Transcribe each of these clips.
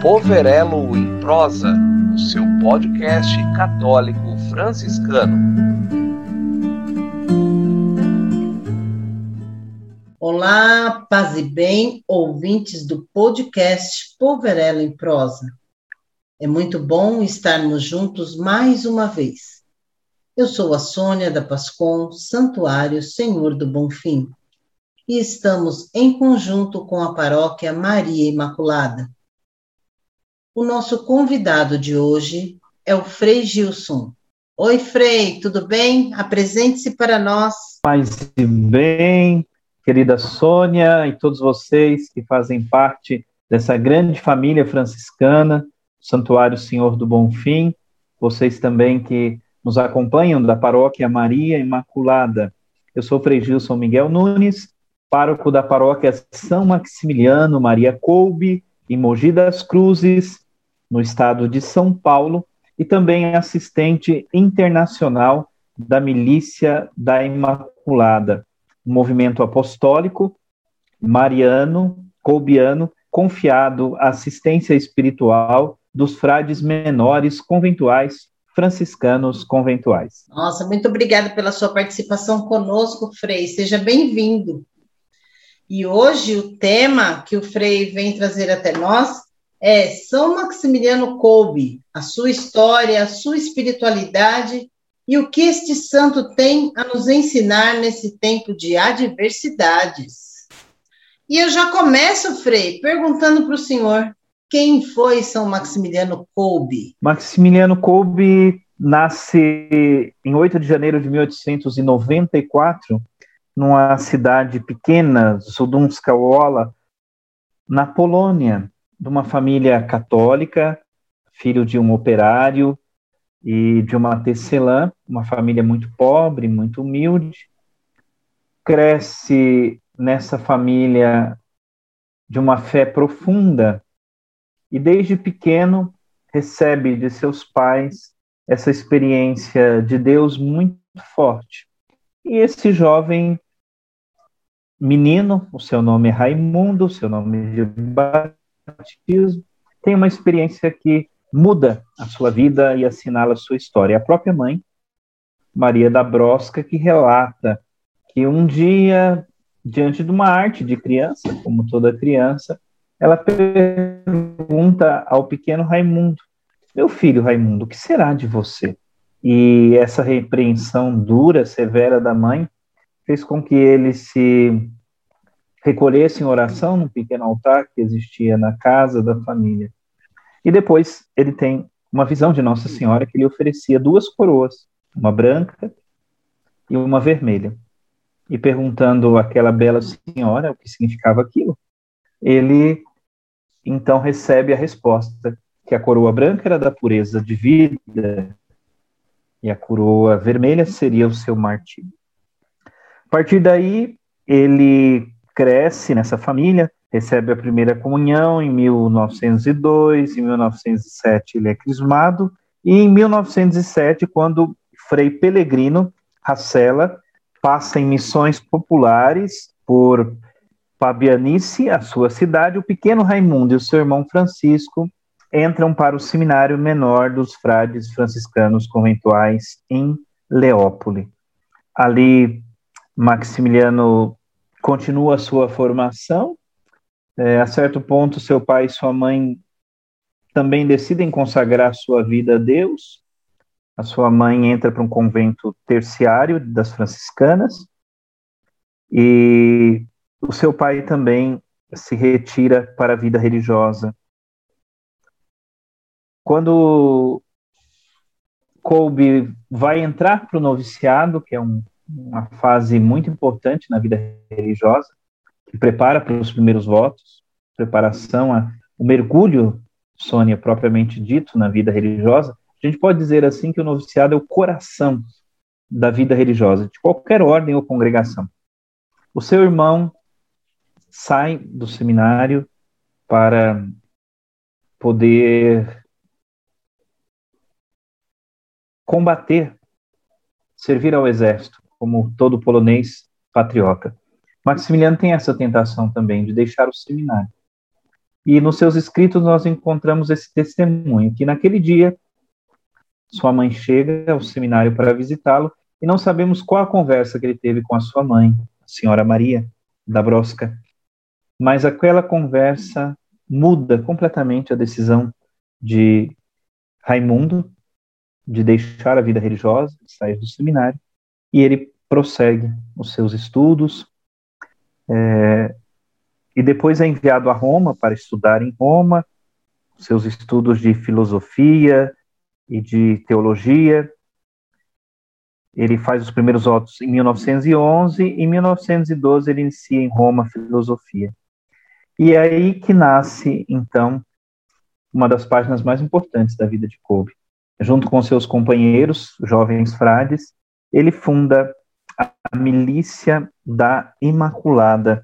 Poverelo em Prosa, o seu podcast católico franciscano. Olá, paz e bem, ouvintes do podcast Poverelo em Prosa. É muito bom estarmos juntos mais uma vez. Eu sou a Sônia da Pascom, Santuário Senhor do Bom Fim, e estamos em conjunto com a paróquia Maria Imaculada. O nosso convidado de hoje é o Frei Gilson. Oi, Frei, tudo bem? Apresente-se para nós. Paz e bem, querida Sônia e todos vocês que fazem parte dessa grande família franciscana Santuário Senhor do Bom Fim, vocês também que nos acompanham da Paróquia Maria Imaculada. Eu sou Frei Gilson Miguel Nunes, pároco da Paróquia São Maximiliano Maria Coube, em Mogi das Cruzes, no estado de São Paulo, e também assistente internacional da Milícia da Imaculada, um movimento apostólico mariano, coubiano, confiado à assistência espiritual dos frades menores conventuais, franciscanos conventuais. Nossa, muito obrigada pela sua participação conosco, Frei. Seja bem-vindo. E hoje o tema que o Frei vem trazer até nós é São Maximiliano Kolbe, a sua história, a sua espiritualidade e o que este santo tem a nos ensinar nesse tempo de adversidades. E eu já começo, Frei, perguntando para o senhor quem foi São Maximiliano Kolbe? Maximiliano Kolbe nasce em 8 de janeiro de 1894, numa cidade pequena, Sudunska na Polônia, de uma família católica, filho de um operário e de uma tecelã, uma família muito pobre, muito humilde. Cresce nessa família de uma fé profunda e desde pequeno recebe de seus pais essa experiência de Deus muito forte. E esse jovem menino, o seu nome é Raimundo, o seu nome de tem uma experiência que muda a sua vida e assinala a sua história. A própria mãe, Maria da Brosca, que relata que um dia, diante de uma arte de criança, como toda criança, ela pergunta ao pequeno Raimundo: Meu filho Raimundo, o que será de você? E essa repreensão dura, severa da mãe fez com que ele se recolhesse em oração num pequeno altar que existia na casa da família. E depois ele tem uma visão de Nossa Senhora que lhe oferecia duas coroas, uma branca e uma vermelha. E perguntando àquela bela senhora o que significava aquilo, ele então recebe a resposta que a coroa branca era da pureza de vida e a coroa vermelha seria o seu martírio. A partir daí, ele cresce nessa família, recebe a primeira comunhão em 1902, em 1907 ele é crismado, e em 1907, quando Frei Pellegrino Racela passa em missões populares por Fabianice, a sua cidade, o pequeno Raimundo e o seu irmão Francisco entram para o seminário menor dos frades franciscanos conventuais em Leópole. Ali, Maximiliano continua a sua formação. É, a certo ponto, seu pai e sua mãe também decidem consagrar sua vida a Deus. A sua mãe entra para um convento terciário das franciscanas e o seu pai também se retira para a vida religiosa. Quando Kolbe vai entrar para o noviciado, que é um, uma fase muito importante na vida religiosa, que prepara para os primeiros votos, preparação, a, o mergulho, Sônia, propriamente dito, na vida religiosa, a gente pode dizer assim que o noviciado é o coração da vida religiosa, de qualquer ordem ou congregação. O seu irmão sai do seminário para poder combater, servir ao exército, como todo polonês patriota. Maximiliano tem essa tentação também de deixar o seminário. E nos seus escritos nós encontramos esse testemunho, que naquele dia sua mãe chega ao seminário para visitá-lo e não sabemos qual a conversa que ele teve com a sua mãe, a senhora Maria da Brosca. Mas aquela conversa muda completamente a decisão de Raimundo de deixar a vida religiosa, de sair do seminário, e ele prossegue os seus estudos, é, e depois é enviado a Roma para estudar em Roma, seus estudos de filosofia e de teologia. Ele faz os primeiros votos em 1911, e em 1912 ele inicia em Roma filosofia. E é aí que nasce, então, uma das páginas mais importantes da vida de Kolbe. Junto com seus companheiros, jovens frades, ele funda a Milícia da Imaculada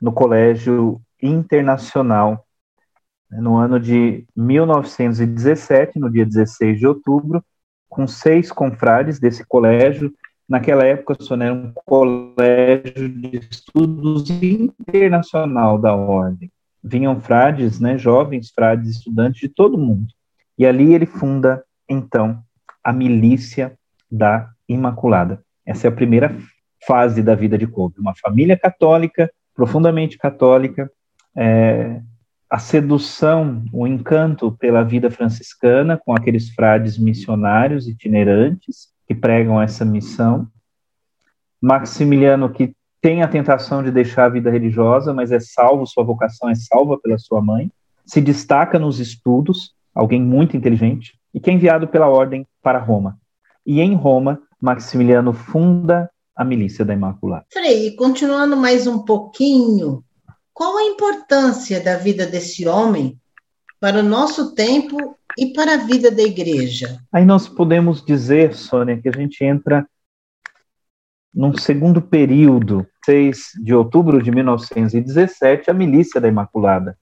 no Colégio Internacional no ano de 1917, no dia 16 de outubro, com seis confrades desse colégio. Naquela época, só era um colégio de estudos internacional da ordem. Vinham frades, né, jovens frades, estudantes de todo mundo. E ali ele funda, então, a Milícia da Imaculada. Essa é a primeira fase da vida de Kolbe. Uma família católica, profundamente católica, é, a sedução, o encanto pela vida franciscana com aqueles frades missionários itinerantes que pregam essa missão. Maximiliano, que tem a tentação de deixar a vida religiosa, mas é salvo, sua vocação é salva pela sua mãe, se destaca nos estudos, alguém muito inteligente, e que é enviado pela ordem para Roma. E em Roma, Maximiliano funda a milícia da Imaculada. Frei, continuando mais um pouquinho, qual a importância da vida desse homem para o nosso tempo e para a vida da igreja? Aí nós podemos dizer, Sônia, que a gente entra num segundo período, 6 de outubro de 1917, a milícia da Imaculada.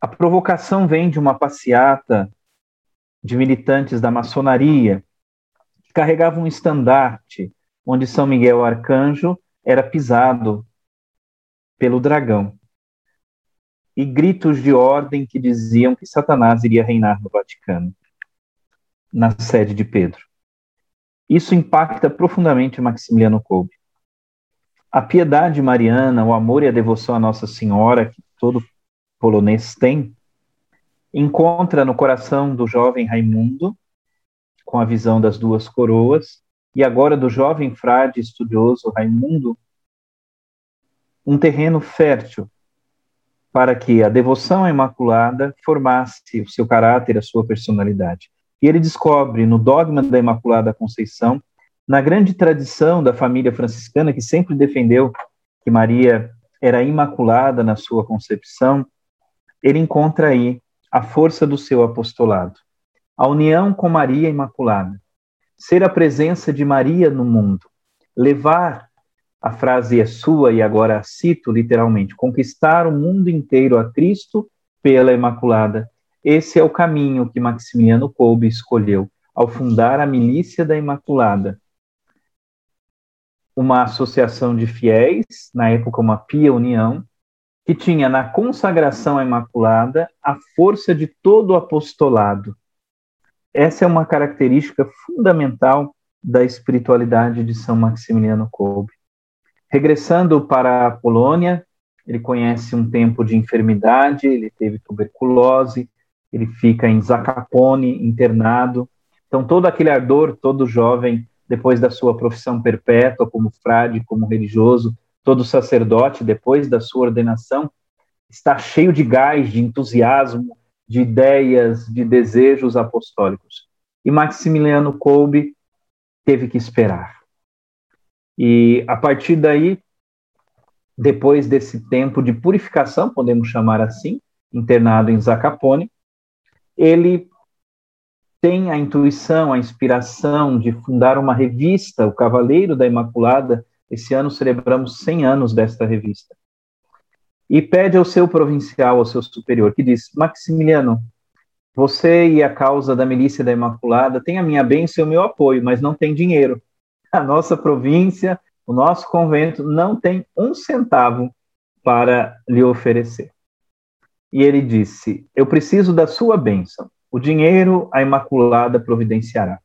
A provocação vem de uma passeata de militantes da maçonaria que carregavam um estandarte onde São Miguel Arcanjo era pisado pelo dragão. E gritos de ordem que diziam que Satanás iria reinar no Vaticano, na sede de Pedro. Isso impacta profundamente Maximiliano Kolbe. A piedade mariana, o amor e a devoção à Nossa Senhora, que todo polonês tem, encontra no coração do jovem Raimundo, com a visão das duas coroas, e agora do jovem frade estudioso Raimundo, um terreno fértil para que a devoção à Imaculada formasse o seu caráter, a sua personalidade. E ele descobre no dogma da Imaculada Conceição, na grande tradição da família franciscana, que sempre defendeu que Maria era imaculada na sua concepção, ele encontra aí a força do seu apostolado, a união com Maria Imaculada, ser a presença de Maria no mundo, levar a frase é sua e agora a cito literalmente: conquistar o mundo inteiro a Cristo pela Imaculada. Esse é o caminho que Maximiliano Kolbe escolheu ao fundar a Milícia da Imaculada, uma associação de fiéis, na época uma pia união, que tinha na consagração à Imaculada a força de todo o apostolado. Essa é uma característica fundamental da espiritualidade de São Maximiliano Kolbe. Regressando para a Polônia, ele conhece um tempo de enfermidade, ele teve tuberculose, ele fica em Zakapone, internado. Então, todo aquele ardor, todo jovem, depois da sua profissão perpétua como frade, como religioso, todo sacerdote, depois da sua ordenação, está cheio de gás, de entusiasmo, de ideias, de desejos apostólicos. E Maximiliano Kolbe teve que esperar. E a partir daí, depois desse tempo de purificação, podemos chamar assim, internado em Zacapone, ele tem a intuição, a inspiração de fundar uma revista, o Cavaleiro da Imaculada. Esse ano celebramos 100 anos desta revista. E pede ao seu provincial, ao seu superior, que diz: Maximiliano, você e a causa da milícia da Imaculada têm a minha bênção e o meu apoio, mas não tem dinheiro a nossa província, o nosso convento não tem um centavo para lhe oferecer. e ele disse: Eu preciso da sua bênção. O dinheiro a Imaculada providenciará.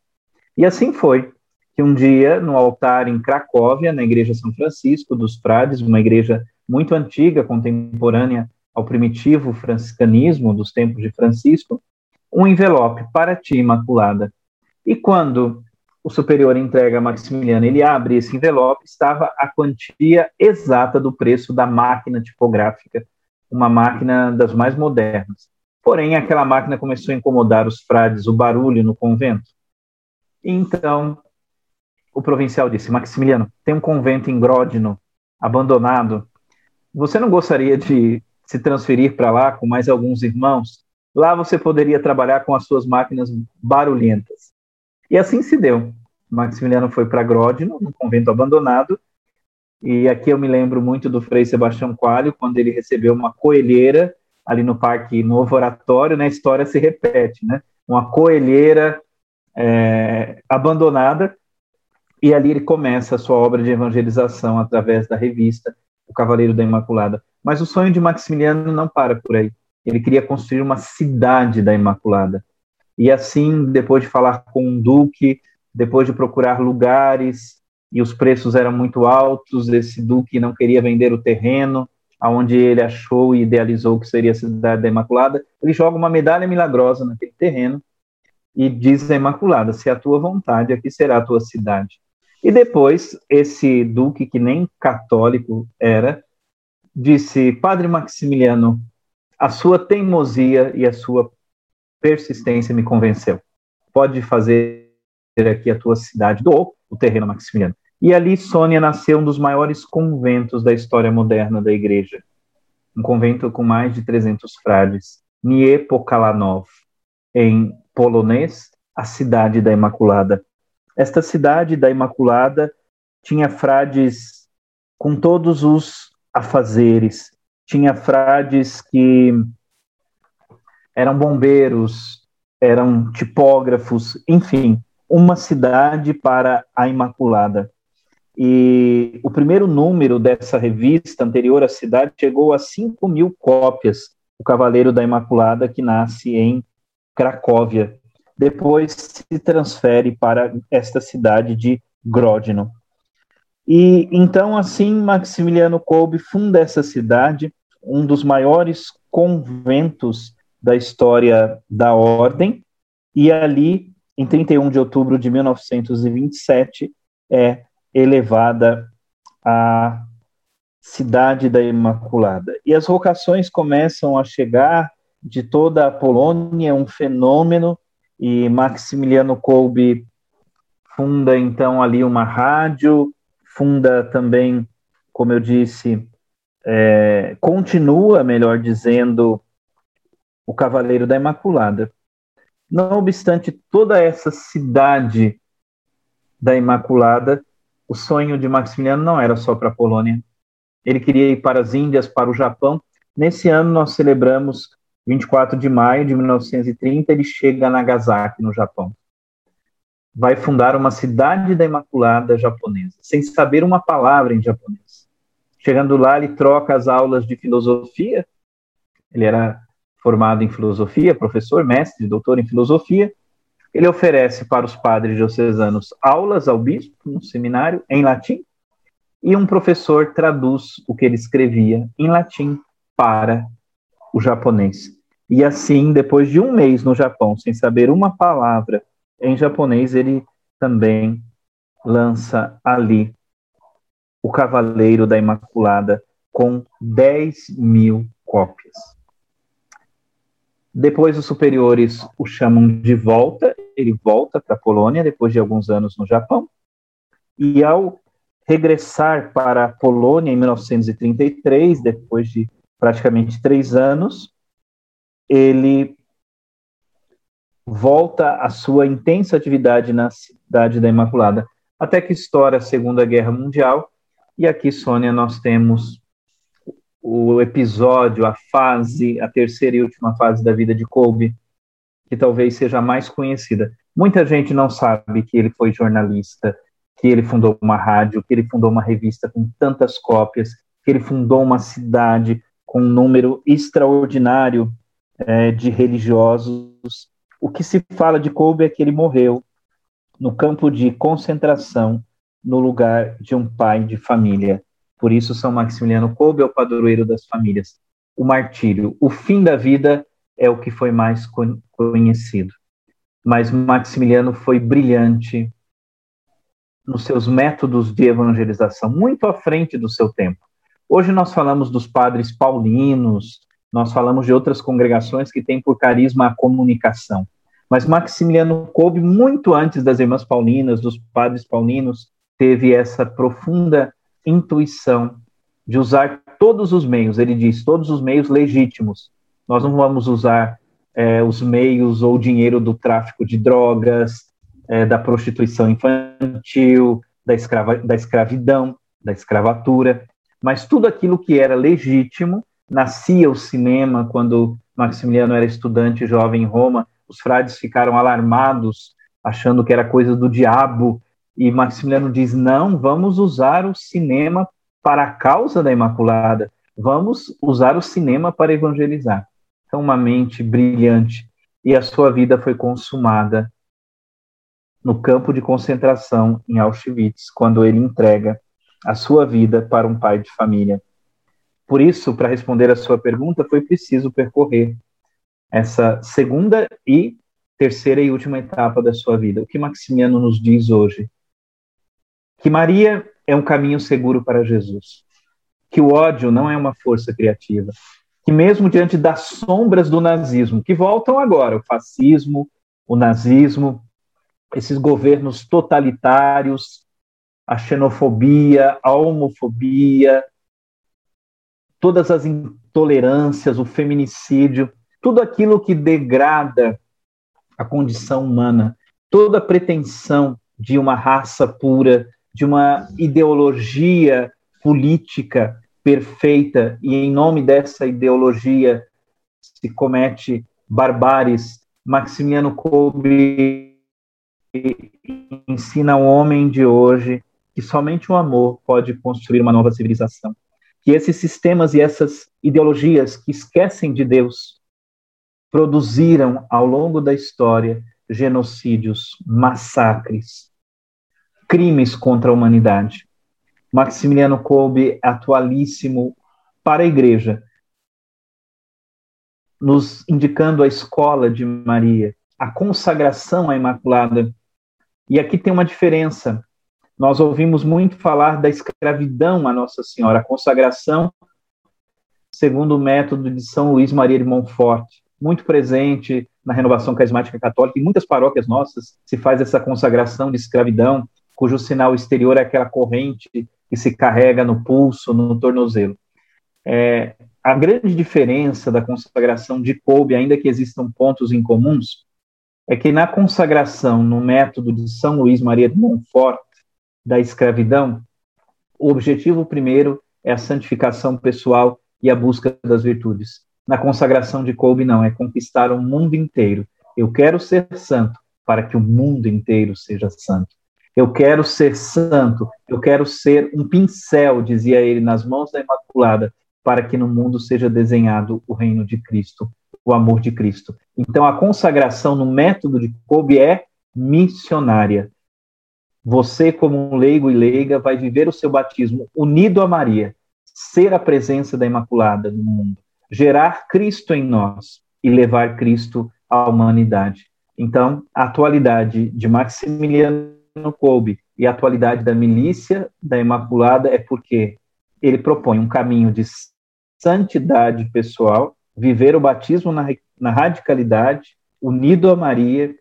E assim foi que um dia, no altar em Cracóvia, na Igreja São Francisco dos Frades, uma igreja muito antiga, contemporânea ao primitivo franciscanismo dos tempos de Francisco, um envelope para ti, Imaculada. E quando o superior entrega a Maximiliano, ele abre esse envelope, estava a quantia exata do preço da máquina tipográfica, uma máquina das mais modernas. Porém, aquela máquina começou a incomodar os frades, o barulho no convento. Então, o provincial disse: Maximiliano, tem um convento em Grodno, abandonado. Você não gostaria de se transferir para lá com mais alguns irmãos? Lá você poderia trabalhar com as suas máquinas barulhentas. E assim se deu. Maximiliano foi para Grodno, um convento abandonado, e aqui eu me lembro muito do Frei Sebastião Coelho, quando ele recebeu uma coelheira ali no Parque Novo Oratório, né, a história se repete, né? Uma coelheira é, abandonada, e ali ele começa a sua obra de evangelização através da revista O Cavaleiro da Imaculada. Mas o sonho de Maximiliano não para por aí. Ele queria construir uma cidade da Imaculada. E assim, depois de falar com um duque, depois de procurar lugares e os preços eram muito altos, esse duque não queria vender o terreno, aonde ele achou e idealizou que seria a cidade da Imaculada, ele joga uma medalha milagrosa naquele terreno e diz a Imaculada: se a tua vontade, aqui será a tua cidade. E depois, esse duque, que nem católico era, disse: Padre Maximiliano, a sua teimosia e a sua persistência me convenceu. Pode fazer aqui a tua cidade, doou o terreno Maximiliano. E ali Sônia nasceu um dos maiores conventos da história moderna da igreja. Um convento com mais de 300 frades, Niepokalanov, em polonês, a cidade da Imaculada. Esta cidade da Imaculada tinha frades com todos os afazeres, tinha frades que eram bombeiros, eram tipógrafos, enfim, uma cidade para a Imaculada. E o primeiro número dessa revista, anterior à cidade, chegou a 5 mil cópias, o Cavaleiro da Imaculada, que nasce em Cracóvia. Depois se transfere para esta cidade de Grodno. E então, assim, Maximiliano Kolbe funda essa cidade, um dos maiores conventos da história da ordem, e ali em 31 de outubro de 1927, é elevada a Cidade da Imaculada. E as vocações começam a chegar de toda a Polônia, um fenômeno, e Maximiliano Kolbe funda então ali uma rádio, funda também, como eu disse, é, continua, melhor dizendo, o Cavaleiro da Imaculada. Não obstante toda essa cidade da Imaculada, o sonho de Maximiliano não era só para a Polônia. Ele queria ir para as Índias, para o Japão. Nesse ano nós celebramos 24 de maio de 1930, ele chega a Nagasaki, no Japão. Vai fundar uma cidade da Imaculada japonesa, sem saber uma palavra em japonês. Chegando lá, ele troca as aulas de filosofia. Ele era formado em filosofia, professor, mestre, doutor em filosofia. Ele oferece para os padres diocesanos aulas ao bispo no seminário em latim e um professor traduz o que ele escrevia em latim para o japonês. E assim, depois de um mês no Japão, sem saber uma palavra em japonês, ele também lança ali o Cavaleiro da Imaculada com 10 mil cópias. Depois os superiores o chamam de volta, ele volta para a Polônia depois de alguns anos no Japão. E ao regressar para a Polônia em 1933, depois de praticamente três anos, ele volta à sua intensa atividade na cidade da Imaculada, até que estoura a Segunda Guerra Mundial. E aqui, Sônia, nós temos o episódio, a fase, a terceira e última fase da vida de Kolbe, que talvez seja a mais conhecida. Muita gente não sabe que ele foi jornalista, que ele fundou uma rádio, que ele fundou uma revista com tantas cópias, que ele fundou uma cidade com um número extraordinário é, de religiosos. O que se fala de Kolbe é que ele morreu no campo de concentração, no lugar de um pai de família. Por isso, São Maximiliano Kolbe é o padroeiro das famílias. O martírio, o fim da vida, é o que foi mais conhecido. Mas Maximiliano foi brilhante nos seus métodos de evangelização, muito à frente do seu tempo. Hoje nós falamos dos padres paulinos, nós falamos de outras congregações que têm por carisma a comunicação. Mas Maximiliano Kolbe, muito antes das irmãs paulinas, dos padres paulinos, teve essa profunda intuição de usar todos os meios, ele diz, todos os meios legítimos. Nós não vamos usar é, os meios ou dinheiro do tráfico de drogas, é, da prostituição infantil, da, escrava, da escravidão, da escravatura, mas tudo aquilo que era legítimo, nascia o cinema quando Maximiliano era estudante jovem em Roma, os frades ficaram alarmados, achando que era coisa do diabo, e Maximiliano diz: não, vamos usar o cinema para a causa da Imaculada, vamos usar o cinema para evangelizar. Então, uma mente brilhante, e a sua vida foi consumada no campo de concentração em Auschwitz, quando ele entrega a sua vida para um pai de família. Por isso, para responder a sua pergunta, foi preciso percorrer essa segunda e terceira e última etapa da sua vida. O que Maximiano nos diz hoje? Que Maria é um caminho seguro para Jesus. Que o ódio não é uma força criativa. Que mesmo diante das sombras do nazismo, que voltam agora, o fascismo, o nazismo, esses governos totalitários, a xenofobia, a homofobia, todas as intolerâncias, o feminicídio, tudo aquilo que degrada a condição humana, toda pretensão de uma raça pura, de uma ideologia política perfeita, e em nome dessa ideologia se comete barbáries. Maximiano Kolbe ensina ao homem de hoje que somente o amor pode construir uma nova civilização. Que esses sistemas e essas ideologias que esquecem de Deus produziram ao longo da história genocídios, massacres, crimes contra a humanidade. Maximiliano Kolbe, atualíssimo para a igreja, nos indicando a escola de Maria, a consagração à Imaculada. E aqui tem uma diferença. Nós ouvimos muito falar da escravidão à Nossa Senhora, a consagração segundo o método de São Luís Maria de Montfort muito presente na renovação carismática católica. Em muitas paróquias nossas se faz essa consagração de escravidão, cujo sinal exterior é aquela corrente que se carrega no pulso, no tornozelo. É, a grande diferença da consagração de Kolbe, ainda que existam pontos em comuns, é que na consagração, no método de São Luís Maria de Montfort, da escravidão, o objetivo primeiro é a santificação pessoal e a busca das virtudes. Na consagração de Kolbe, não, é conquistar o mundo inteiro. Eu quero ser santo para que o mundo inteiro seja santo. Eu quero ser santo, eu quero ser um pincel, dizia ele, nas mãos da Imaculada, para que no mundo seja desenhado o reino de Cristo, o amor de Cristo. Então, a consagração no método de Kolbe é missionária. Você, como um leigo e leiga, vai viver o seu batismo unido a Maria, ser a presença da Imaculada no mundo gerar Cristo em nós e levar Cristo à humanidade. Então, a atualidade de Maximiliano Kolbe e a atualidade da milícia da Imaculada é porque ele propõe um caminho de santidade pessoal, viver o batismo na, na radicalidade, unido a Maria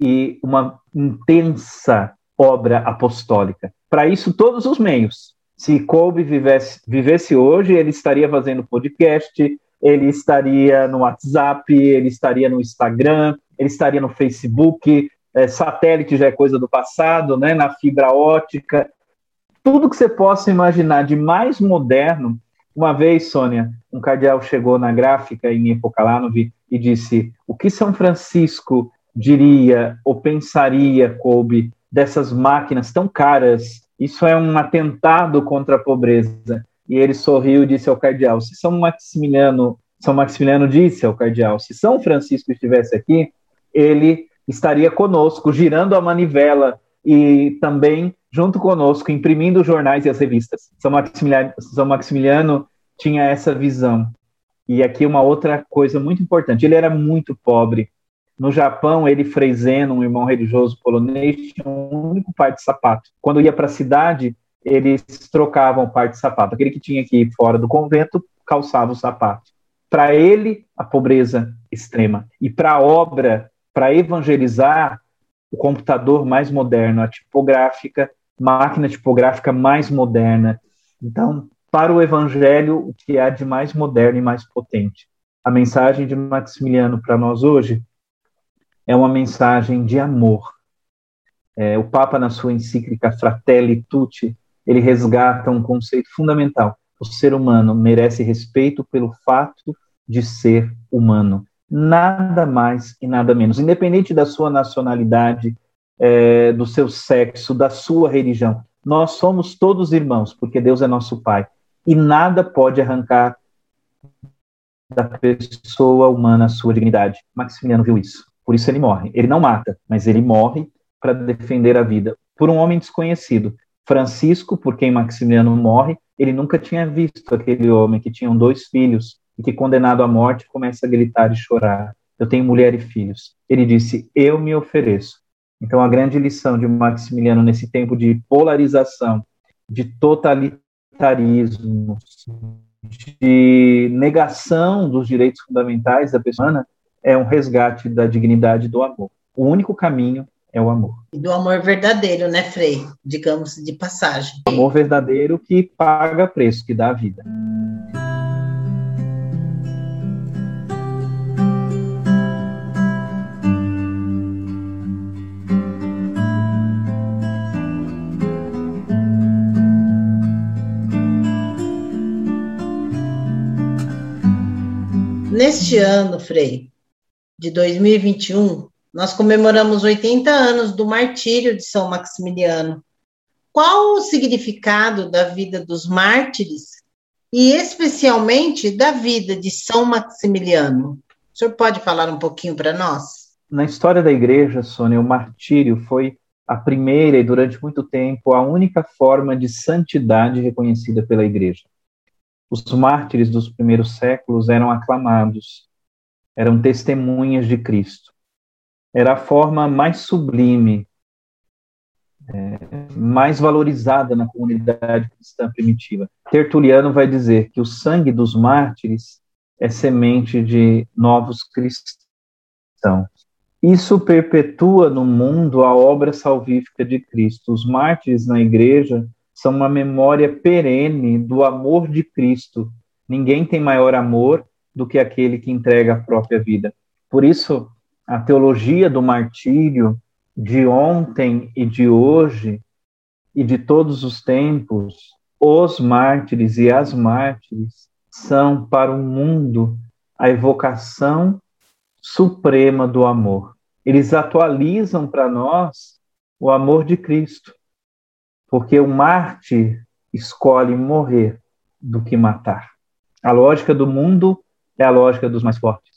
e uma intensa obra apostólica. Para isso, todos os meios, se Kobe vivesse, vivesse hoje, ele estaria fazendo podcast, ele estaria no WhatsApp, ele estaria no Instagram, ele estaria no Facebook, é, satélite já é coisa do passado, né, na fibra ótica, tudo que você possa imaginar de mais moderno. Uma vez, Sônia, um cardeal chegou na gráfica em Epocalánov e disse: o que São Francisco diria ou pensaria, Kobe, dessas máquinas tão caras isso é um atentado contra a pobreza. e ele sorriu e disse ao cardeal: Se São Maximiliano, São Maximiliano disse ao cardeal, se São Francisco estivesse aqui, ele estaria conosco, girando a manivela e também junto conosco, imprimindo os jornais e as revistas. São Maximiliano, São Maximiliano tinha essa visão. E aqui uma outra coisa muito importante: ele era muito pobre. No Japão, ele Freiseno, um irmão religioso polonês, tinha um único par de sapato. Quando ia para a cidade, eles trocavam par de sapato. Aquele que tinha que ir fora do convento calçava o sapato. Para ele, a pobreza extrema. E para a obra, para evangelizar, o computador mais moderno, a tipográfica, máquina tipográfica mais moderna. Então, para o evangelho, o que há de mais moderno e mais potente? A mensagem de Maximiliano para nós hoje é uma mensagem de amor. É, o Papa, na sua encíclica Fratelli Tutti, ele resgata um conceito fundamental. O ser humano merece respeito pelo fato de ser humano. Nada mais e nada menos. Independente da sua nacionalidade, é, do seu sexo, da sua religião. Nós somos todos irmãos, porque Deus é nosso Pai. E nada pode arrancar da pessoa humana a sua dignidade. Maximiliano viu isso. Por isso ele morre. Ele não mata, mas ele morre para defender a vida por um homem desconhecido. Francisco, por quem Maximiliano morre, ele nunca tinha visto aquele homem que tinha dois filhos e que, condenado à morte, começa a gritar e chorar. Eu tenho mulher e filhos. Ele disse: Eu me ofereço. Então, a grande lição de Maximiliano nesse tempo de polarização, de totalitarismo, de negação dos direitos fundamentais da pessoa é um resgate da dignidade do amor. O único caminho é o amor. E do amor verdadeiro, né, Frei? Digamos de passagem. O amor verdadeiro que paga preço, que dá a vida. Neste ano, Frei, de 2021, nós comemoramos 80 anos do martírio de São Maximiliano. Qual o significado da vida dos mártires e especialmente da vida de São Maximiliano? O senhor pode falar um pouquinho para nós? Na história da igreja, Sônia, o martírio foi a primeira e durante muito tempo a única forma de santidade reconhecida pela igreja. Os mártires dos primeiros séculos eram aclamados, eram testemunhas de Cristo era a forma mais sublime, é, mais valorizada na comunidade cristã primitiva. Tertuliano vai dizer que o sangue dos mártires é semente de novos cristãos. Isso perpetua no mundo a obra salvífica de Cristo. Os mártires na igreja são uma memória perene do amor de Cristo. Ninguém tem maior amor do que aquele que entrega a própria vida. Por isso, a teologia do martírio de ontem e de hoje e de todos os tempos, os mártires e as mártires são para o mundo a evocação suprema do amor. Eles atualizam para nós o amor de Cristo, porque o mártir escolhe morrer do que matar. A lógica do mundo é a lógica dos mais fortes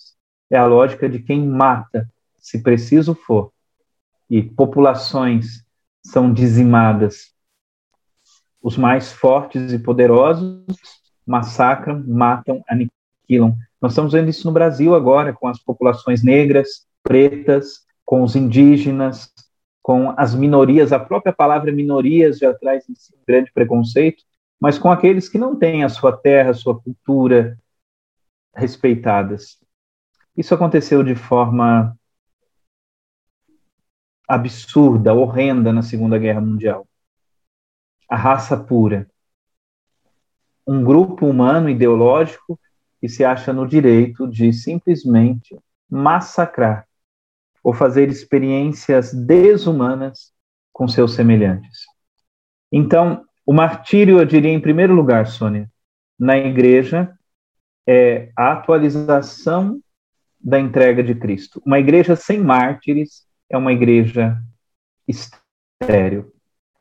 é a lógica de quem mata, se preciso for. E populações são dizimadas. Os mais fortes e poderosos massacram, matam, aniquilam. Nós estamos vendo isso no Brasil agora, com as populações negras, pretas, com os indígenas, com as minorias. A própria palavra minorias já traz esse grande preconceito, mas com aqueles que não têm a sua terra, a sua cultura respeitadas. Isso aconteceu de forma absurda, horrenda na Segunda Guerra Mundial. A raça pura. Um grupo humano ideológico que se acha no direito de simplesmente massacrar ou fazer experiências desumanas com seus semelhantes. Então, o martírio, eu diria, em primeiro lugar, Sônia, na igreja, é a atualização da entrega de Cristo. Uma igreja sem mártires é uma igreja estéril.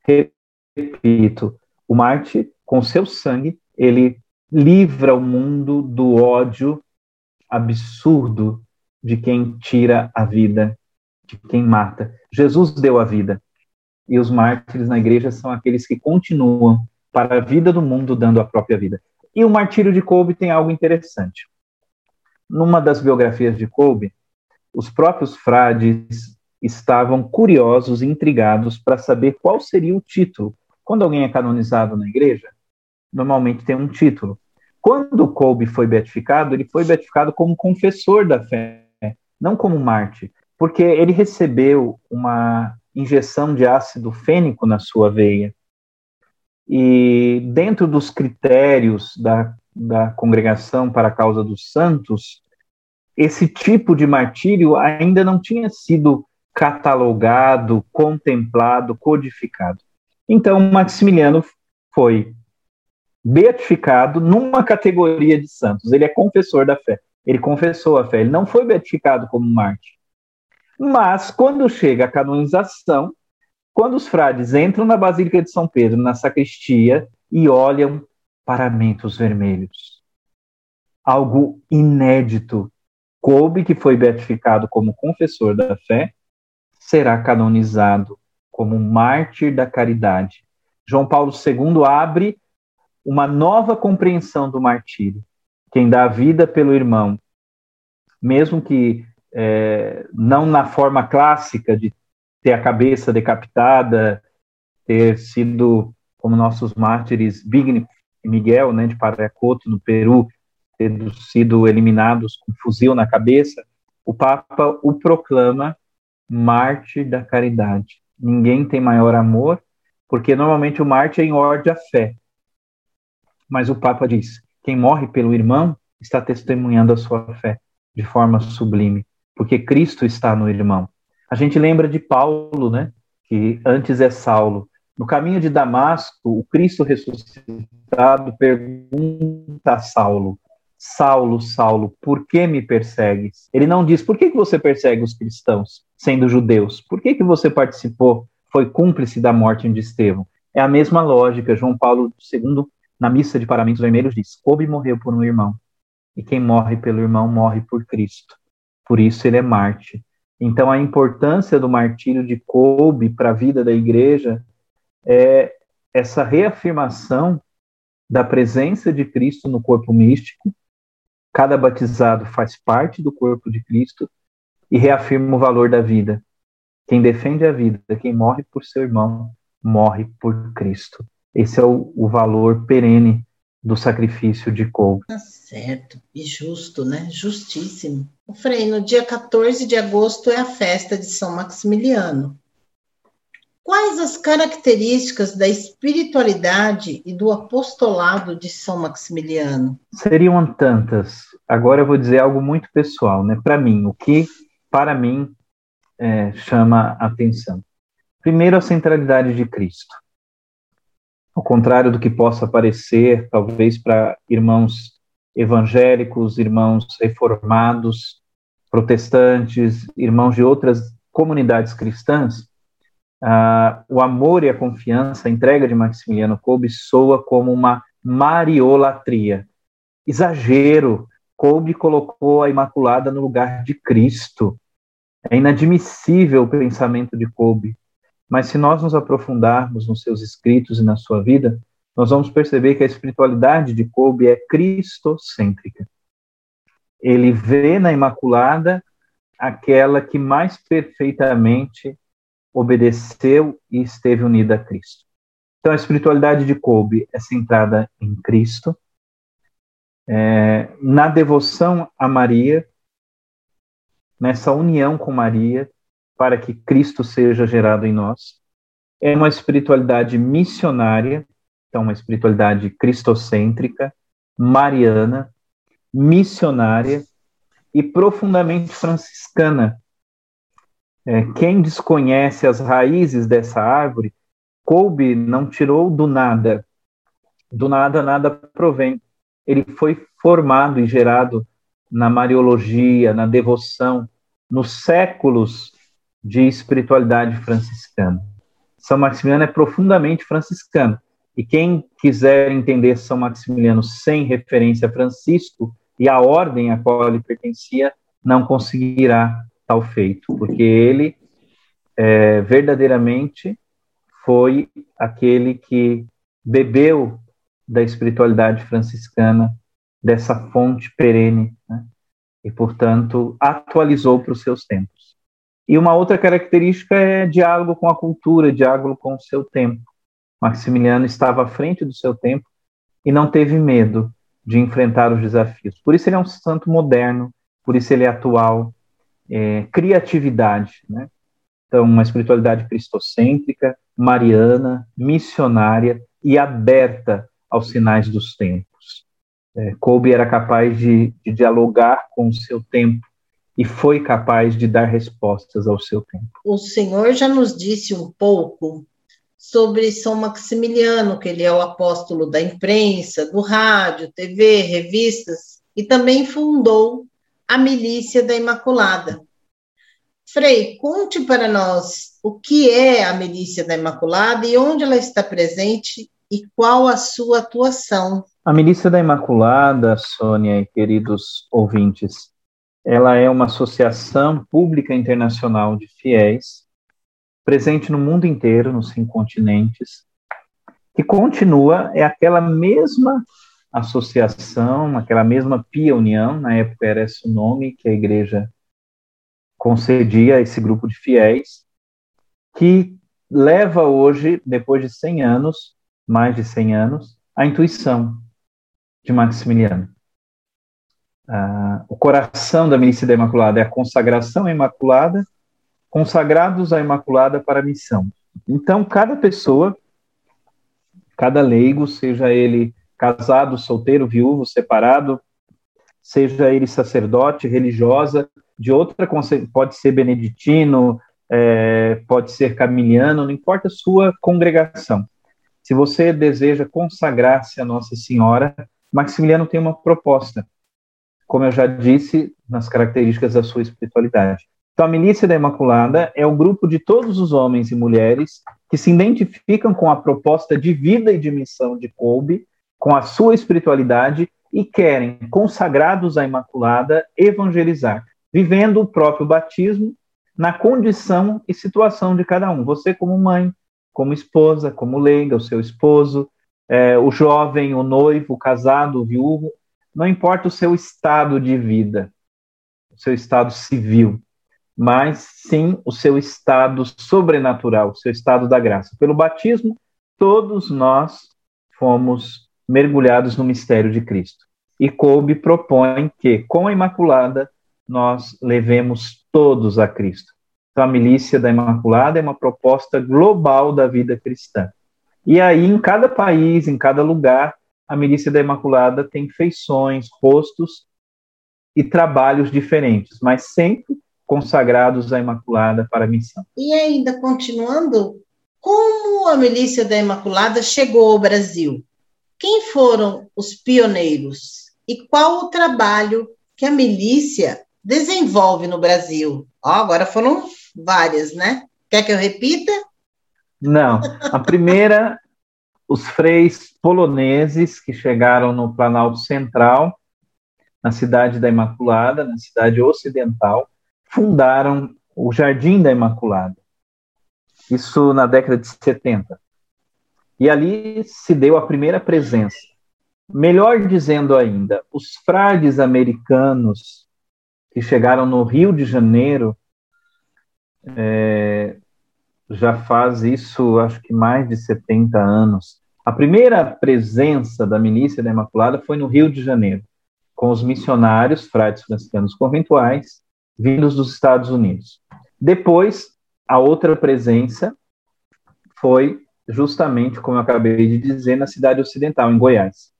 Repito, o mártir, com seu sangue, ele livra o mundo do ódio absurdo de quem tira a vida, de quem mata. Jesus deu a vida. E os mártires na igreja são aqueles que continuam para a vida do mundo dando a própria vida. E o martírio de Kolbe tem algo interessante. Numa das biografias de Kolbe, os próprios frades estavam curiosos e intrigados para saber qual seria o título. Quando alguém é canonizado na igreja, normalmente tem um título. Quando Kolbe foi beatificado, ele foi beatificado como confessor da fé, não como mártir, porque ele recebeu uma injeção de ácido fênico na sua veia. E dentro dos critérios da, da congregação para a causa dos santos, esse tipo de martírio ainda não tinha sido catalogado, contemplado, codificado. Então, Maximiliano foi beatificado numa categoria de santos. Ele é confessor da fé. Ele confessou a fé. Ele não foi beatificado como mártir. Mas, quando chega a canonização, quando os frades entram na Basílica de São Pedro, na sacristia, e olham paramentos vermelhos. Algo inédito. Coube, que foi beatificado como confessor da fé, será canonizado como mártir da caridade. João Paulo II abre uma nova compreensão do martírio. Quem dá a vida pelo irmão, mesmo que é, não na forma clássica de ter a cabeça decapitada, ter sido, como nossos mártires Bigni e Miguel, né, de Paracoto, no Peru, ter sido eliminados com fuzil na cabeça, o Papa o proclama mártir da caridade. Ninguém tem maior amor, porque normalmente o mártir é em ordem à fé. Mas o Papa diz: quem morre pelo irmão está testemunhando a sua fé de forma sublime, porque Cristo está no irmão. A gente lembra de Paulo, né? Que antes é Saulo. No caminho de Damasco, o Cristo ressuscitado pergunta a Saulo: Saulo, Saulo, por que me persegues? Ele não diz, por que, que você persegue os cristãos, sendo judeus? Por que, que você participou, foi cúmplice da morte de Estevão? É a mesma lógica. João Paulo II, na missa de paramentos vermelhos, diz: Coube morreu por um irmão, e quem morre pelo irmão morre por Cristo. Por isso ele é mártir. Então a importância do martírio de Coube para a vida da igreja é essa reafirmação da presença de Cristo no corpo místico Cada batizado faz parte do corpo de Cristo e reafirma o valor da vida. Quem defende a vida, quem morre por seu irmão, morre por Cristo. Esse é o, o valor perene do sacrifício de couve. Tá certo, e justo, né? Justíssimo. O Frei, no dia 14 de agosto é a festa de São Maximiliano. Quais as características da espiritualidade e do apostolado de São Maximiliano? Seriam tantas. Agora eu vou dizer algo muito pessoal, né? Para mim, o que para mim é, chama atenção. Primeiro, a centralidade de Cristo. Ao contrário do que possa parecer, talvez para irmãos evangélicos, irmãos reformados, protestantes, irmãos de outras comunidades cristãs, Uh, o amor e a confiança, a entrega de Maximiliano Kolbe soa como uma mariolatria, exagero. Kolbe colocou a Imaculada no lugar de Cristo. É inadmissível o pensamento de Kolbe. Mas se nós nos aprofundarmos nos seus escritos e na sua vida, nós vamos perceber que a espiritualidade de Kolbe é cristocêntrica. Ele vê na Imaculada aquela que mais perfeitamente obedeceu e esteve unida a Cristo. Então, a espiritualidade de Kolbe é centrada em Cristo, é, na devoção a Maria, nessa união com Maria, para que Cristo seja gerado em nós. É uma espiritualidade missionária, então, uma espiritualidade cristocêntrica, mariana, missionária e profundamente franciscana, é, quem desconhece as raízes dessa árvore, Kolbe não tirou do nada. Do nada, nada provém. Ele foi formado e gerado na mariologia, na devoção, nos séculos de espiritualidade franciscana. São Maximiliano é profundamente franciscano. E quem quiser entender São Maximiliano sem referência a Francisco e a ordem a qual ele pertencia, não conseguirá tal feito, porque ele é, verdadeiramente foi aquele que bebeu da espiritualidade franciscana, dessa fonte perene, né? e, portanto, atualizou para os seus tempos. E uma outra característica é diálogo com a cultura, diálogo com o seu tempo. Maximiliano estava à frente do seu tempo e não teve medo de enfrentar os desafios. Por isso ele é um santo moderno, por isso ele é atual, é, criatividade, né? Então, uma espiritualidade cristocêntrica, mariana, missionária e aberta aos sinais dos tempos. É, era capaz de, de dialogar com o seu tempo e foi capaz de dar respostas ao seu tempo. O Senhor já nos disse um pouco sobre São Maximiliano, que ele é o apóstolo da imprensa, do rádio, TV, revistas, e também fundou a Milícia da Imaculada. Frei, conte para nós o que é a Milícia da Imaculada e onde ela está presente e qual a sua atuação. A Milícia da Imaculada, Sônia e queridos ouvintes, ela é uma associação pública internacional de fiéis, presente no mundo inteiro, nos cinco continentes, que continua, é aquela mesma associação, aquela mesma Pia União, na época era esse o nome que a igreja concedia a esse grupo de fiéis, que leva hoje, depois de 100 anos, mais de 100 anos, a intuição de Maximiliano. Ah, o coração da milícia da Imaculada é a consagração à Imaculada, consagrados à Imaculada para a missão. Então, cada pessoa, cada leigo, seja ele casado, solteiro, viúvo, separado, seja ele sacerdote, religiosa, de outra, pode ser beneditino, é, pode ser camiliano, não importa a sua congregação. Se você deseja consagrar-se a Nossa Senhora, Maximiliano tem uma proposta, como eu já disse, nas características da sua espiritualidade. Então, a Milícia da Imaculada é o grupo de todos os homens e mulheres que se identificam com a proposta de vida e de missão de Kolbe com a sua espiritualidade e querem, consagrados à Imaculada, evangelizar, vivendo o próprio batismo na condição e situação de cada um. Você, como mãe, como esposa, como leiga, o seu esposo, é, o jovem, o noivo, o casado, o viúvo, não importa o seu estado de vida, o seu estado civil, mas sim o seu estado sobrenatural, o seu estado da graça. Pelo batismo, todos nós fomos mergulhados no mistério de Cristo. E Kolbe propõe que, com a Imaculada, nós levemos todos a Cristo. Então, a milícia da Imaculada é uma proposta global da vida cristã. E aí, em cada país, em cada lugar, a milícia da Imaculada tem feições, rostos e trabalhos diferentes, mas sempre consagrados à Imaculada para a missão. E ainda continuando, como a milícia da Imaculada chegou ao Brasil? Quem foram os pioneiros e qual o trabalho que a milícia desenvolve no Brasil? Oh, agora foram várias, né? Quer que eu repita? Não. A primeira, os freis poloneses que chegaram no Planalto Central, na cidade da Imaculada, na cidade ocidental, fundaram o Jardim da Imaculada. Isso na década de 70. E ali se deu a primeira presença. Melhor dizendo ainda, os frades americanos que chegaram no Rio de Janeiro é, já faz isso, acho que mais de 70 anos. A primeira presença da milícia da Imaculada foi no Rio de Janeiro, com os missionários, frades franciscanos conventuais, vindos dos Estados Unidos. Depois, a outra presença foi justamente, como eu acabei de dizer, na cidade ocidental, em Goiás.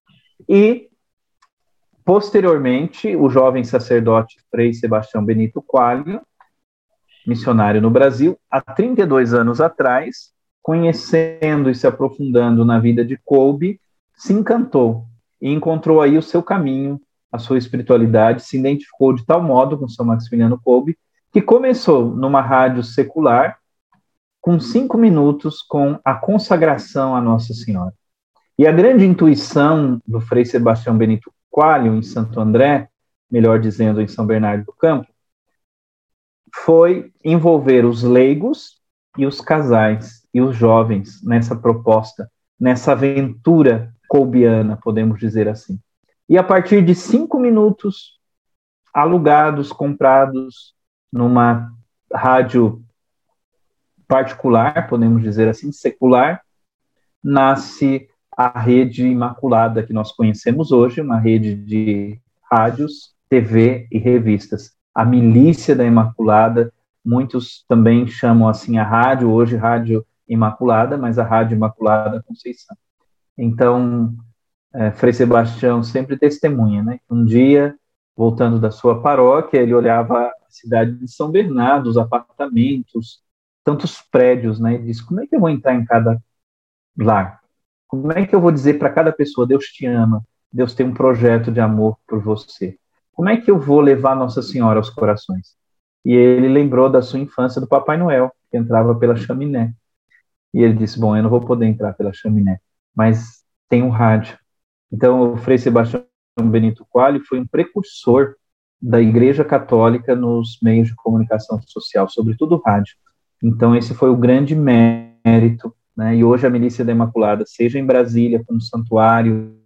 E, posteriormente, o jovem sacerdote Frei Sebastião Benito Coelho, missionário no Brasil, há 32 anos atrás, conhecendo e se aprofundando na vida de Kolbe, se encantou e encontrou aí o seu caminho, a sua espiritualidade, se identificou de tal modo com São Maximiliano Kolbe, que começou numa rádio secular com cinco minutos com a consagração à Nossa Senhora. E a grande intuição do Frei Sebastião Benito Coelho, em Santo André, melhor dizendo, em São Bernardo do Campo, foi envolver os leigos e os casais e os jovens nessa proposta, nessa aventura colbiana, podemos dizer assim. E a partir de cinco minutos, alugados, comprados numa rádio particular, podemos dizer assim, secular, nasce a rede Imaculada que nós conhecemos hoje, uma rede de rádios, TV e revistas. A milícia da Imaculada, muitos também chamam assim a rádio, hoje Rádio Imaculada, mas a Rádio Imaculada Conceição. Então, é, Frei Sebastião sempre testemunha, né? Um dia, voltando da sua paróquia, ele olhava a cidade de São Bernardo, os apartamentos, tantos prédios, né? E disse: como é que eu vou entrar em cada lar? Como é que eu vou dizer para cada pessoa, Deus te ama, Deus tem um projeto de amor por você? Como é que eu vou levar Nossa Senhora aos corações? E ele lembrou da sua infância do Papai Noel, que entrava pela chaminé. E ele disse: Bom, eu não vou poder entrar pela chaminé, mas tem um rádio. Então, o Frei Sebastião Benito Coelho foi um precursor da Igreja Católica nos meios de comunicação social, sobretudo o rádio. Então, esse foi o grande mérito. Né? E hoje a Milícia da Imaculada, seja em Brasília, com um santuário,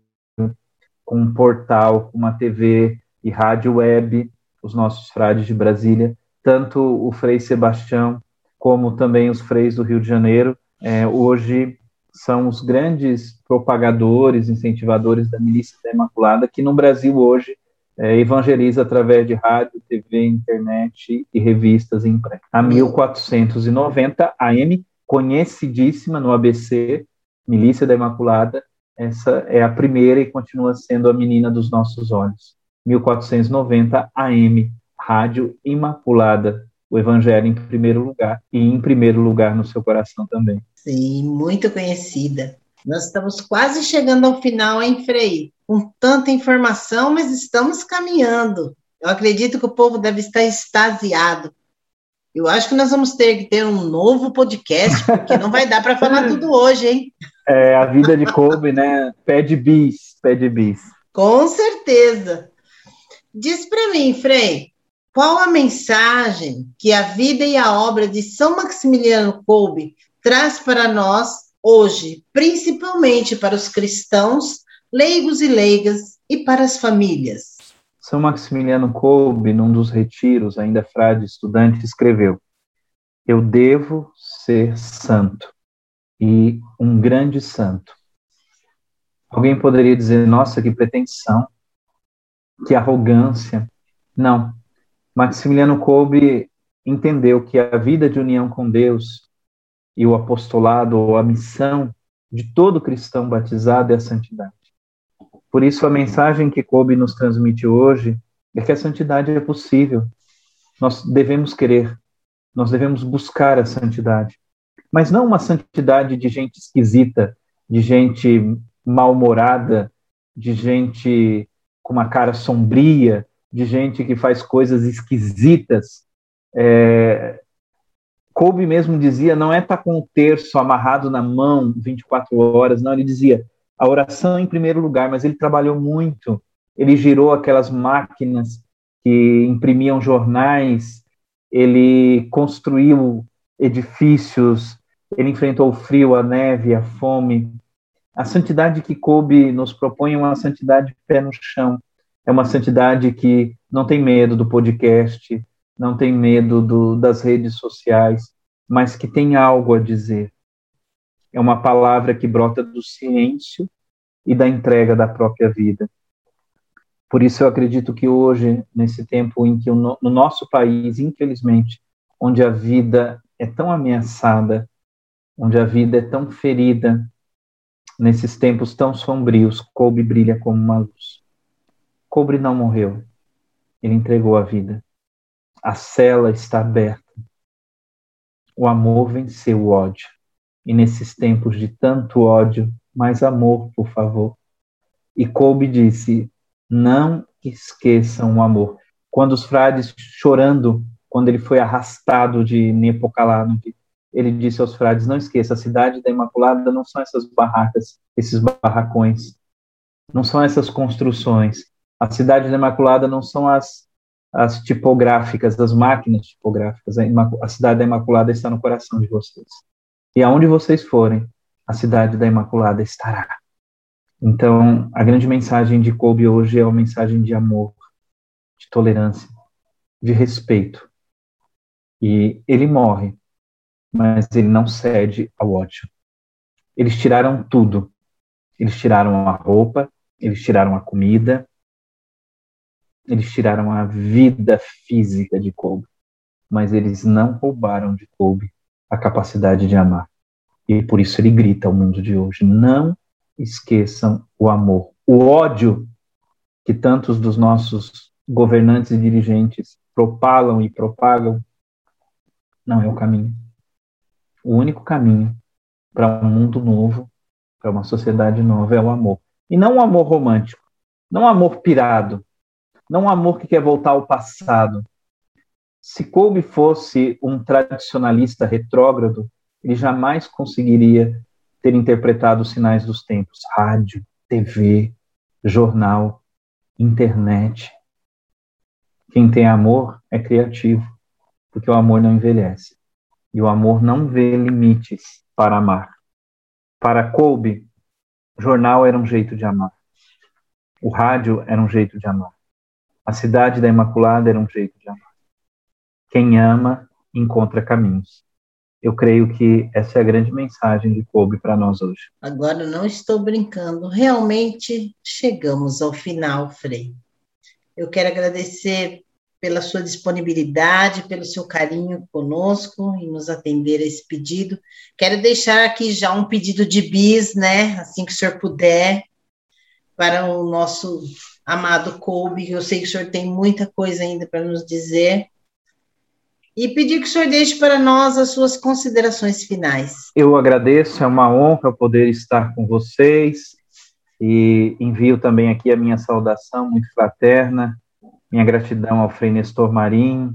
com um portal, com uma TV e rádio web, os nossos frades de Brasília, tanto o Frei Sebastião como também os freis do Rio de Janeiro, é, hoje são os grandes propagadores, incentivadores da Milícia da Imaculada, que no Brasil hoje é, evangeliza através de rádio, TV, internet e revistas impressas. A 1490 AM, conhecidíssima no ABC, Milícia da Imaculada, essa é a primeira e continua sendo a menina dos nossos olhos. 1490 AM, Rádio Imaculada, o Evangelho em primeiro lugar e em primeiro lugar no seu coração também. Sim, muito conhecida. Nós estamos quase chegando ao final, hein, Frei? Com tanta informação, mas estamos caminhando. Eu acredito que o povo deve estar extasiado. Eu acho que nós vamos ter que ter um novo podcast, porque não vai dar para falar tudo hoje, hein? É, a vida de Kobe, né? Pede bis, pede bis. Com certeza. Diz para mim, Frei, qual a mensagem que a vida e a obra de São Maximiliano Kolbe traz para nós hoje, principalmente para os cristãos, leigos e leigas e para as famílias? São Maximiliano Kolbe, num dos retiros, ainda frade estudante, escreveu: Eu devo ser santo e um grande santo. Alguém poderia dizer: Nossa, que pretensão, que arrogância. Não. Maximiliano Kolbe entendeu que a vida de união com Deus e o apostolado ou a missão de todo cristão batizado é a santidade. Por isso, a mensagem que Kolbe nos transmite hoje é que a santidade é possível. Nós devemos querer, nós devemos buscar a santidade. Mas não uma santidade de gente esquisita, de gente mal-humorada, de gente com uma cara sombria, de gente que faz coisas esquisitas. É, Kobe mesmo dizia, não é estar tá com o terço amarrado na mão 24 horas, não, ele dizia, a oração em primeiro lugar, mas ele trabalhou muito, ele girou aquelas máquinas que imprimiam jornais, ele construiu edifícios, ele enfrentou o frio, a neve, a fome, a santidade que Kobe nos propõe é uma santidade pé no chão. É uma santidade que não tem medo do podcast, não tem medo do, das redes sociais, mas que tem algo a dizer. É uma palavra que brota do silêncio e da entrega da própria vida. Por isso eu acredito que hoje, nesse tempo em que no nosso país, infelizmente, onde a vida é tão ameaçada, onde a vida é tão ferida, Nesses tempos tão sombrios, Kobe brilha como uma luz. Kobe não morreu. Ele entregou a vida. A cela está aberta. O amor venceu o ódio. E nesses tempos de tanto ódio, mais amor, por favor. E Kobe disse: não esqueçam o amor. Quando os frades chorando, quando ele foi arrastado de Nepocalanque, ele disse aos frades: Não esqueça, a cidade da Imaculada não são essas barracas, esses barracões, não são essas construções. A cidade da Imaculada não são as, as tipográficas, as máquinas tipográficas. A, a cidade da Imaculada está no coração de vocês. E aonde vocês forem, a cidade da Imaculada estará. Então, a grande mensagem de Kobe hoje é uma mensagem de amor, de tolerância, de respeito. E ele morre mas ele não cede ao ódio. Eles tiraram tudo. Eles tiraram a roupa, eles tiraram a comida, eles tiraram a vida física de Kobe, mas eles não roubaram de Kobe a capacidade de amar. E por isso ele grita ao mundo de hoje: não esqueçam o amor. O ódio que tantos dos nossos governantes e dirigentes propalam e propagam não é o caminho o único caminho para um mundo novo, para uma sociedade nova, é o amor. E não o um amor romântico, não o um amor pirado, não o um amor que quer voltar ao passado. Se Kolbe fosse um tradicionalista retrógrado, ele jamais conseguiria ter interpretado os sinais dos tempos rádio, TV, jornal, internet. Quem tem amor é criativo, porque o amor não envelhece. E o amor não vê limites para amar. Para Kolbe, jornal era um jeito de amar. O rádio era um jeito de amar. A cidade da Imaculada era um jeito de amar. Quem ama encontra caminhos. Eu creio que essa é a grande mensagem de Kobe para nós hoje. Agora não estou brincando, realmente chegamos ao final, Frei. Eu quero agradecer pela sua disponibilidade, pelo seu carinho conosco e nos atender a esse pedido. Quero deixar aqui já um pedido de bis, né? Assim que o senhor puder, para o nosso amado Kobe. Eu sei que o senhor tem muita coisa ainda para nos dizer. E pedir que o senhor deixe para nós as suas considerações finais. Eu agradeço, é uma honra poder estar com vocês e envio também aqui a minha saudação muito fraterna minha gratidão ao Frei Nestor Marim,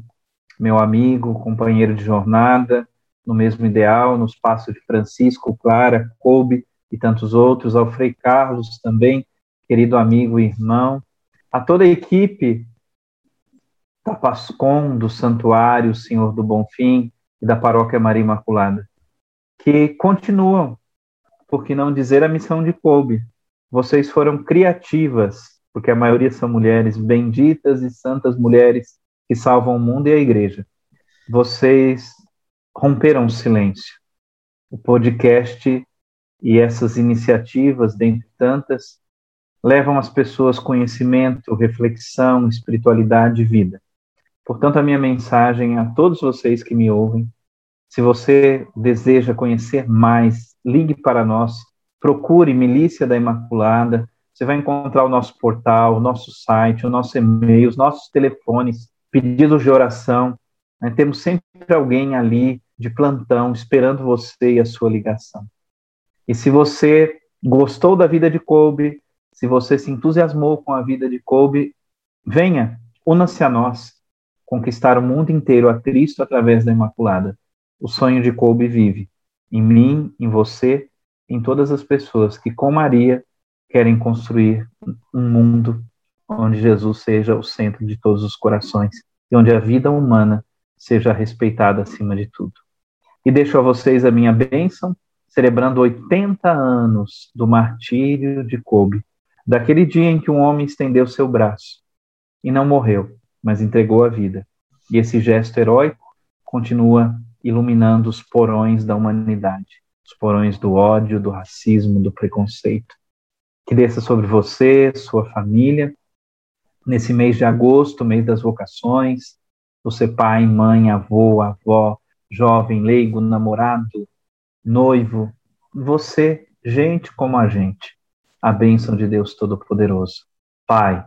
meu amigo, companheiro de jornada, no mesmo ideal, nos passos de Francisco, Clara, Kobe e tantos outros, ao Frei Carlos também, querido amigo e irmão, a toda a equipe da Pascom, do Santuário Senhor do Bonfim e da Paróquia Maria Imaculada, que continuam, por que não dizer a missão de Kobe. Vocês foram criativas porque a maioria são mulheres benditas e santas mulheres que salvam o mundo e a igreja. Vocês romperam o silêncio. O podcast e essas iniciativas, dentre tantas, levam as pessoas conhecimento, reflexão, espiritualidade e vida. Portanto, a minha mensagem a todos vocês que me ouvem, se você deseja conhecer mais, ligue para nós, procure Milícia da Imaculada, você vai encontrar o nosso portal, o nosso site, o nosso e-mail, os nossos telefones, pedidos de oração. Né? Temos sempre alguém ali de plantão esperando você e a sua ligação. E se você gostou da vida de Kobe, se você se entusiasmou com a vida de Kobe, venha, una-se a nós, conquistar o mundo inteiro a Cristo através da Imaculada. O sonho de Kobe vive em mim, em você, em todas as pessoas que, com Maria, querem construir um mundo onde Jesus seja o centro de todos os corações e onde a vida humana seja respeitada acima de tudo. E deixo a vocês a minha bênção, celebrando 80 anos do martírio de Kobe, daquele dia em que um homem estendeu seu braço e não morreu, mas entregou a vida. E esse gesto heróico continua iluminando os porões da humanidade, os porões do ódio, do racismo, do preconceito que desça sobre você, sua família, nesse mês de agosto, mês das vocações, você pai, mãe, avô, avó, jovem, leigo, namorado, noivo, você, gente como a gente, a bênção de Deus Todo-Poderoso, Pai,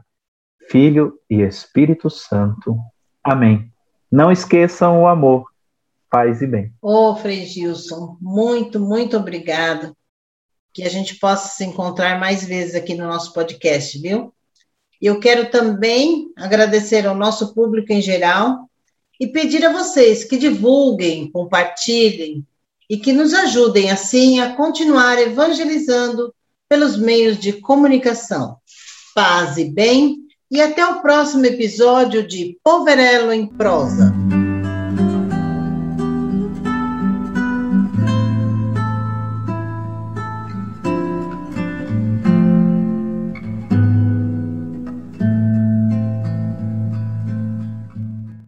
Filho e Espírito Santo. Amém. Não esqueçam o amor, paz e bem. Ô, oh, Frei Gilson, muito, muito obrigado que a gente possa se encontrar mais vezes aqui no nosso podcast, viu? E eu quero também agradecer ao nosso público em geral e pedir a vocês que divulguem, compartilhem, e que nos ajudem, assim, a continuar evangelizando pelos meios de comunicação. Paz e bem, e até o próximo episódio de Poverello em Prosa.